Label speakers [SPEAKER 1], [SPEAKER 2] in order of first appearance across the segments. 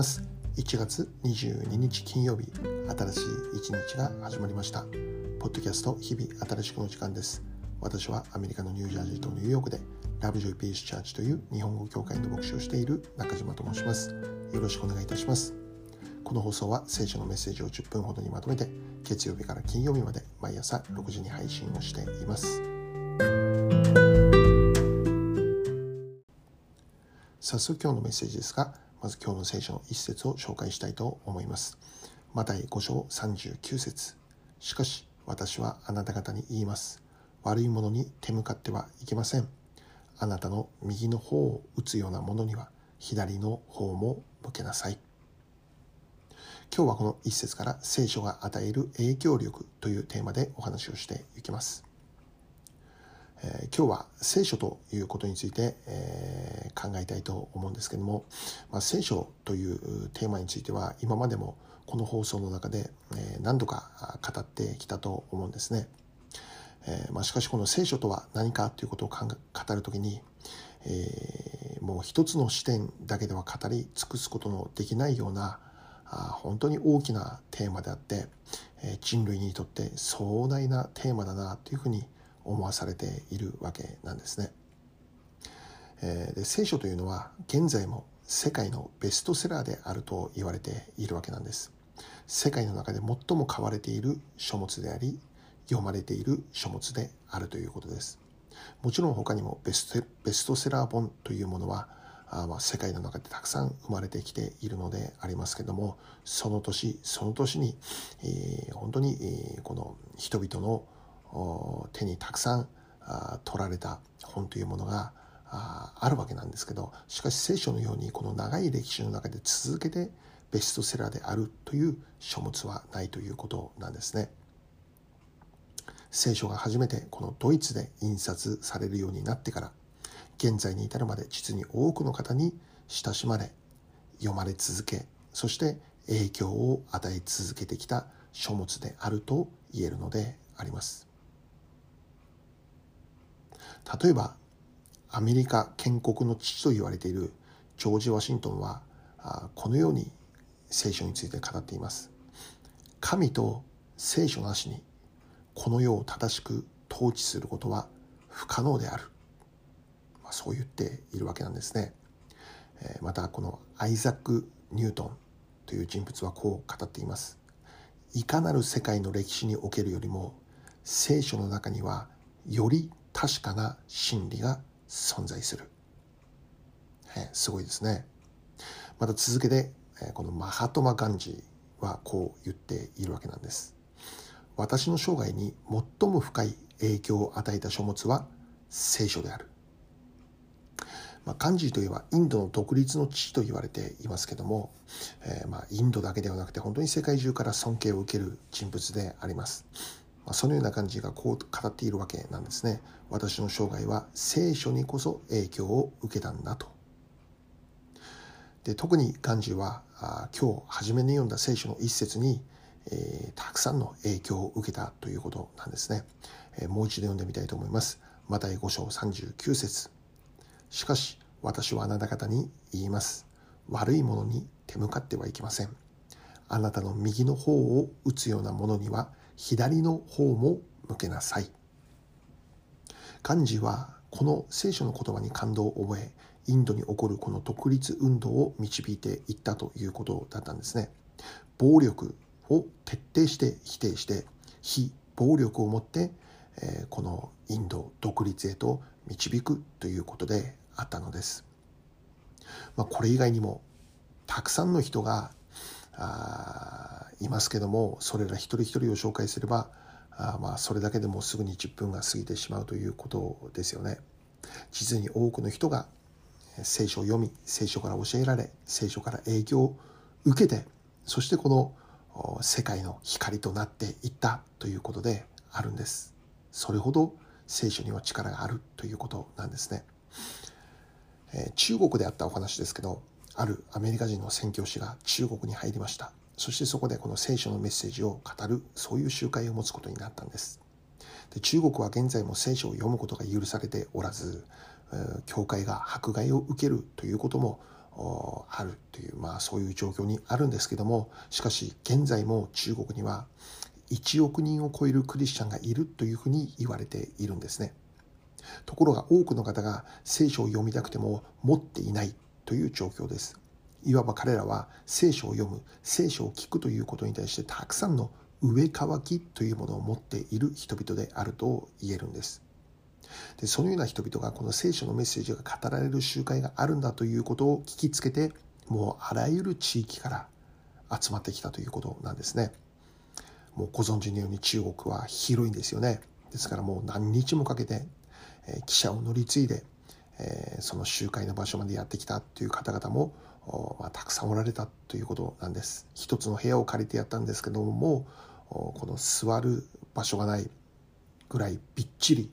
[SPEAKER 1] ます。1月22日金曜日新しい一日が始まりました。ポッドキャスト日々新しくの時間です。私はアメリカのニュージャージーとニューヨークでラブジョイピースチャーチという日本語教会の牧師をしている中島と申します。よろしくお願いいたします。この放送は聖書のメッセージを10分ほどにまとめて月曜日から金曜日まで毎朝6時に配信をしています。早速今日のメッセージですが、まず今日の聖書の一節を紹介したいと思います。マタイ5章39節しかし私はあなた方に言います。悪いものに手向かってはいけません。あなたの右の方を打つようなものには左の方も向けなさい。今日はこの一節から聖書が与える影響力というテーマでお話をしていきます。えー、今日は聖書ということについて、えー、考えたいと思うんですけども、まあ、聖書というテーマについては今までもこの放送の中で、え、何度か語ってきたと思うんですね。えまあ、しかしこの聖書とは何かということを語るときに、え、もう一つの視点だけでは語り尽くすことのできないようなあ本当に大きなテーマであって、え、人類にとって壮大なテーマだなというふうに思わされているわけなんですね。えで聖書というのは現在も世界のベストセラーであると言われているわけなんです。世界の中で最も買われている書物であり読まれている書物であるということです。もちろん他にもベストベストセラー本というものはあまあ世界の中でたくさん生まれてきているのでありますけどもその年その年に、えー、本当に、えー、この人々の手にたくさん取られた本というものがあるわけなんですけどしかし聖書のようにこの長い歴史の中で続けてベストセラーであるという書物はないということなんですね。聖書が初めてこのドイツで印刷されるようになってから現在に至るまで実に多くの方に親しまれ読まれ続けそして影響を与え続けてきた書物であると言えるのであります。例えばアメリカ建国の父と言われているジョージ・ワシントンはこのように聖書について語っています。神と聖書なしにこの世を正しく統治することは不可能である、まあ、そう言っているわけなんですね。またこのアイザック・ニュートンという人物はこう語っています。いかなる世界の歴史におけるよりも聖書の中にはより確かな真理が存在する。えすごいですね。また続けて、えこのマハトマ・ガンジーはこう言っているわけなんです。私の生涯に最も深い影響を与えた書物は聖書である。まあ、ガンジーといえばインドの独立の父と言われていますけども、えー、まあインドだけではなくて本当に世界中から尊敬を受ける人物であります。ま、そのような感じがこう語っているわけなんですね。私の生涯は聖書にこそ影響を受けたんだと。で特にガンジーはあ今日初めに読んだ聖書の一節に、えー、たくさんの影響を受けたということなんですね。えー、もう一度読んでみたいと思います。マタイ5章39節しかし私はあなた方に言います。悪いものに手向かってはいけません。あなたの右の方を打つようなものには左の方も向けなさい。幹事はこの聖書の言葉に感動を覚え、インドに起こるこの独立運動を導いていったということだったんですね。暴力を徹底して否定して、非暴力をもって、えこのインド独立へと導くということであったのです。まあ、これ以外にもたくさんの人があいますけどもそれら一人一人を紹介すればあまあそれだけでもすぐに10分が過ぎてしまうということですよね。実に多くの人が聖書を読み聖書から教えられ聖書から影響を受けてそしてこの世界の光となっていったということであるんです。それほど聖書には力があるということなんですね。中国であったお話ですけどあるアメリカ人の宣教師が中国に入りました。そしてそこでこの聖書のメッセージを語るそういう集会を持つことになったんです。で中国は現在も聖書を読むことが許されておらず教会が迫害を受けるということもあるという、まあ、そういう状況にあるんですけどもしかし現在も中国には1億人を超えるクリスチャンがいるというふうに言われているんですね。ところが多くの方が聖書を読みたくても持っていない。という状況です。いわば彼らは聖書を読む聖書を聞くということに対してたくさんの上乾きというものを持っている人々であると言えるんです。でそのような人々がこの聖書のメッセージが語られる集会があるんだということを聞きつけてもうあらゆる地域から集まってきたということなんですね。もうご存知のように中国は広いんですよね。ですからもう何日もかけて、えー、汽車を乗り継いで、えー、その集会の場所までやってきたという方々もまあ、たくさんおられたということなんです一つの部屋を借りてやったんですけどももこの座る場所がないぐらいびっちり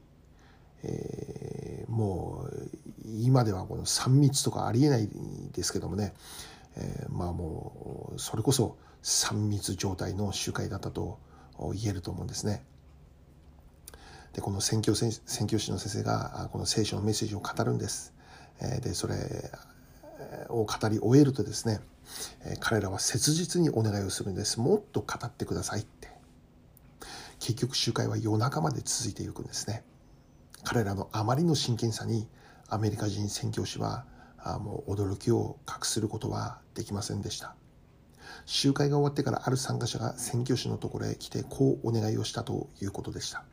[SPEAKER 1] えー、もう今ではこの3密とかありえないですけどもね、えー、まあもうそれこそ3密状態の集会だったと言えると思うんですね。でこの宣教宣教師の先生がこの聖書のメッセージを語るんです。でそれを語り終えるとですね彼らは切実にお願いをするんです。もっと語ってくださいって。結局集会は夜中まで続いていくんですね。彼らのあまりの真剣さにアメリカ人宣教師はもう驚きを隠することはできませんでした。集会が終わってからある参加者が宣教師のところへ来てこうお願いをしたということでした。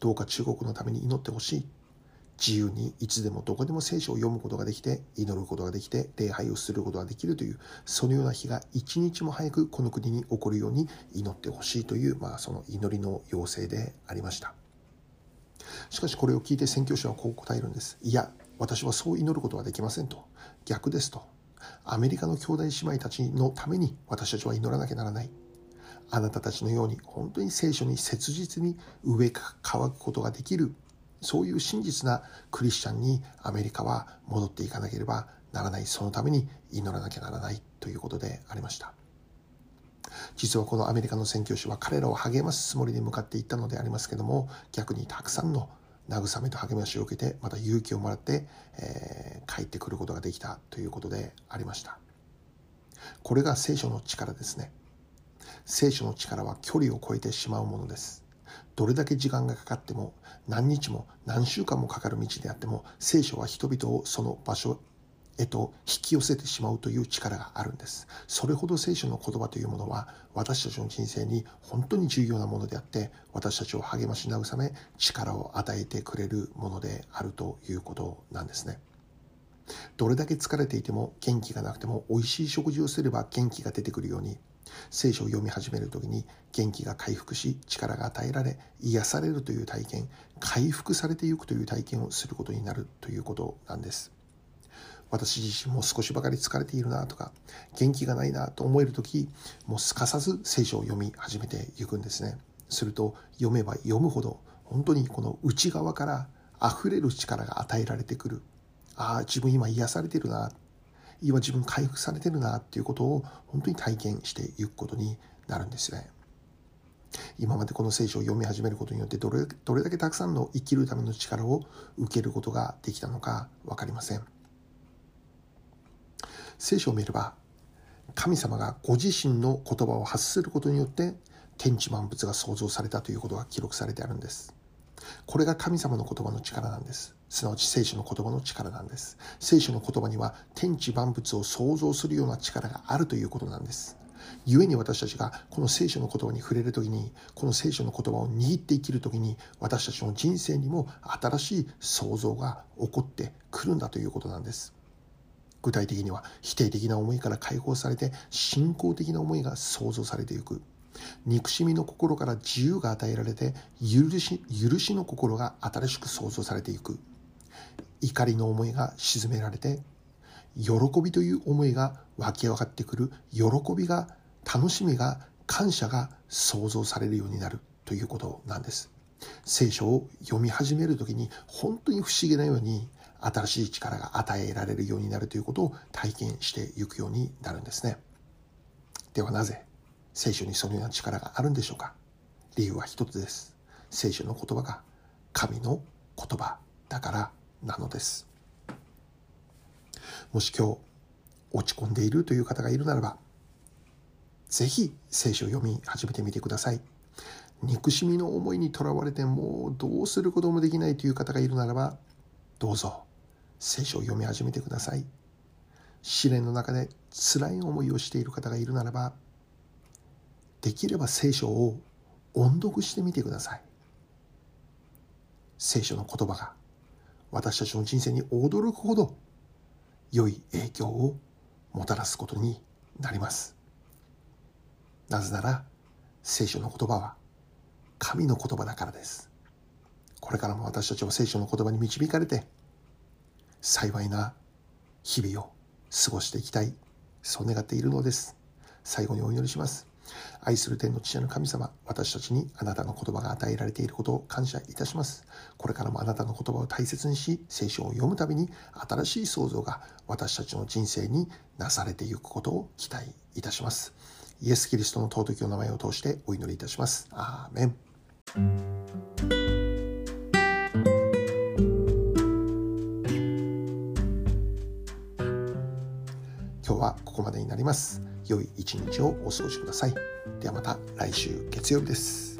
[SPEAKER 1] どうか中国のために祈ってほしい自由にいつでもどこでも聖書を読むことができて祈ることができて礼拝をすることができるというそのような日が一日も早くこの国に起こるように祈ってほしいという、まあ、その祈りの要請でありましたしかしこれを聞いて宣教師はこう答えるんです。いや、私はそう祈ることはできませんと。逆ですと。アメリカの兄弟姉妹たちのために私たちは祈らなきゃならない。あなたたちのように本当に聖書に切実に植え乾くことができるそういう真実なクリスチャンにアメリカは戻っていかなければならない。そのために祈らなきゃならないということでありました。実はこのアメリカの宣教師は彼らを励ますつもりで向かっていったのでありますけども逆にたくさんの慰めと励ましを受けてまた勇気をもらって、えー、帰ってくることができたということでありました。これが聖書の力ですね。聖書の力は距離を超えてしまうものですどれだけ時間がかかっても何日も何週間もかかる道であっても聖書は人々をその場所へと引き寄せてしまうという力があるんです。それほど聖書の言葉というものは私たちの人生に本当に重要なものであって私たちを励まし慰め力を与えてくれるものであるということなんですね。どれだけ疲れていても元気がなくても美味しい食事をすれば元気が出てくるように聖書を読み始める時に元気が回復し力が与えられ癒されるという体験回復されていくという体験をすることになるということなんです。私自身も少しばかり疲れているなとか元気がないなと思える時もうすかさず聖書を読み始めていくんですねすると読めば読むほど本当にこの内側から溢れる力が与えられてくるああ自分今癒されてるな今自分回復されてるなっていうことを本当に体験していくことになるんですね。今までこの聖書を読み始めることによってどれどれだけたくさんの生きるための力を受けることができたのか分かりません。聖書を見れば神様がご自身の言葉を発することによって天地万物が創造されたということが記録されてあるんです。これが神様の言葉の力なんです。すなわち聖書の言葉の力なんです。聖書の言葉には天地万物を創造するような力があるということなんです。故に私たちがこの聖書の言葉に触れる時にこの聖書の言葉を握って生きる時に私たちの人生にも新しい創造が起こってくるんだということなんです。具体的には否定的な思いから解放されて信仰的な思いが創造されていく。憎しみの心から自由が与えられて許し許しの心が新しく創造されていく。怒りの思いが沈められて喜びという思いが湧き上がってくる喜びが楽しみが感謝が創造されるようになるということなんです聖書を読み始める時に本当に不思議なように新しい力が与えられるようになるということを体験していくようになるんですね。ではなぜ聖書にそのような力があるんでしょうか？理由は一つです。聖書の言葉が神の言葉だからなのです。もし今日落ち込んでいるという方がいるならば、ぜひ聖書を読み始めてみてください。憎しみの思いにとらわれてもうどうすることもできないという方がいるならば、どうぞ聖書を読み始めてください。試練の中で辛い思いをしている方がいるならば、できれば聖書を音読してみてください。聖書の言葉が私たちの人生に驚くほど良い影響をもたらすことになります。なぜなら聖書の言葉は神の言葉だからです。これからも私たちは聖書の言葉に導かれて幸いな日々を過ごしていきたいそう願っているのです最後にお祈りします愛する天の父の神様、私たちにあなたの言葉が与えられていることを感謝いたします。これからもあなたの言葉を大切にし、聖書を読むたびに新しい創造が私たちの人生になされていくことを期待いたします。イエス・キリストの尊きお名前を通してお祈りいたします。アーメン。今日はここまでになります。良い一日をお過ごしください。ではまた来週月曜日です。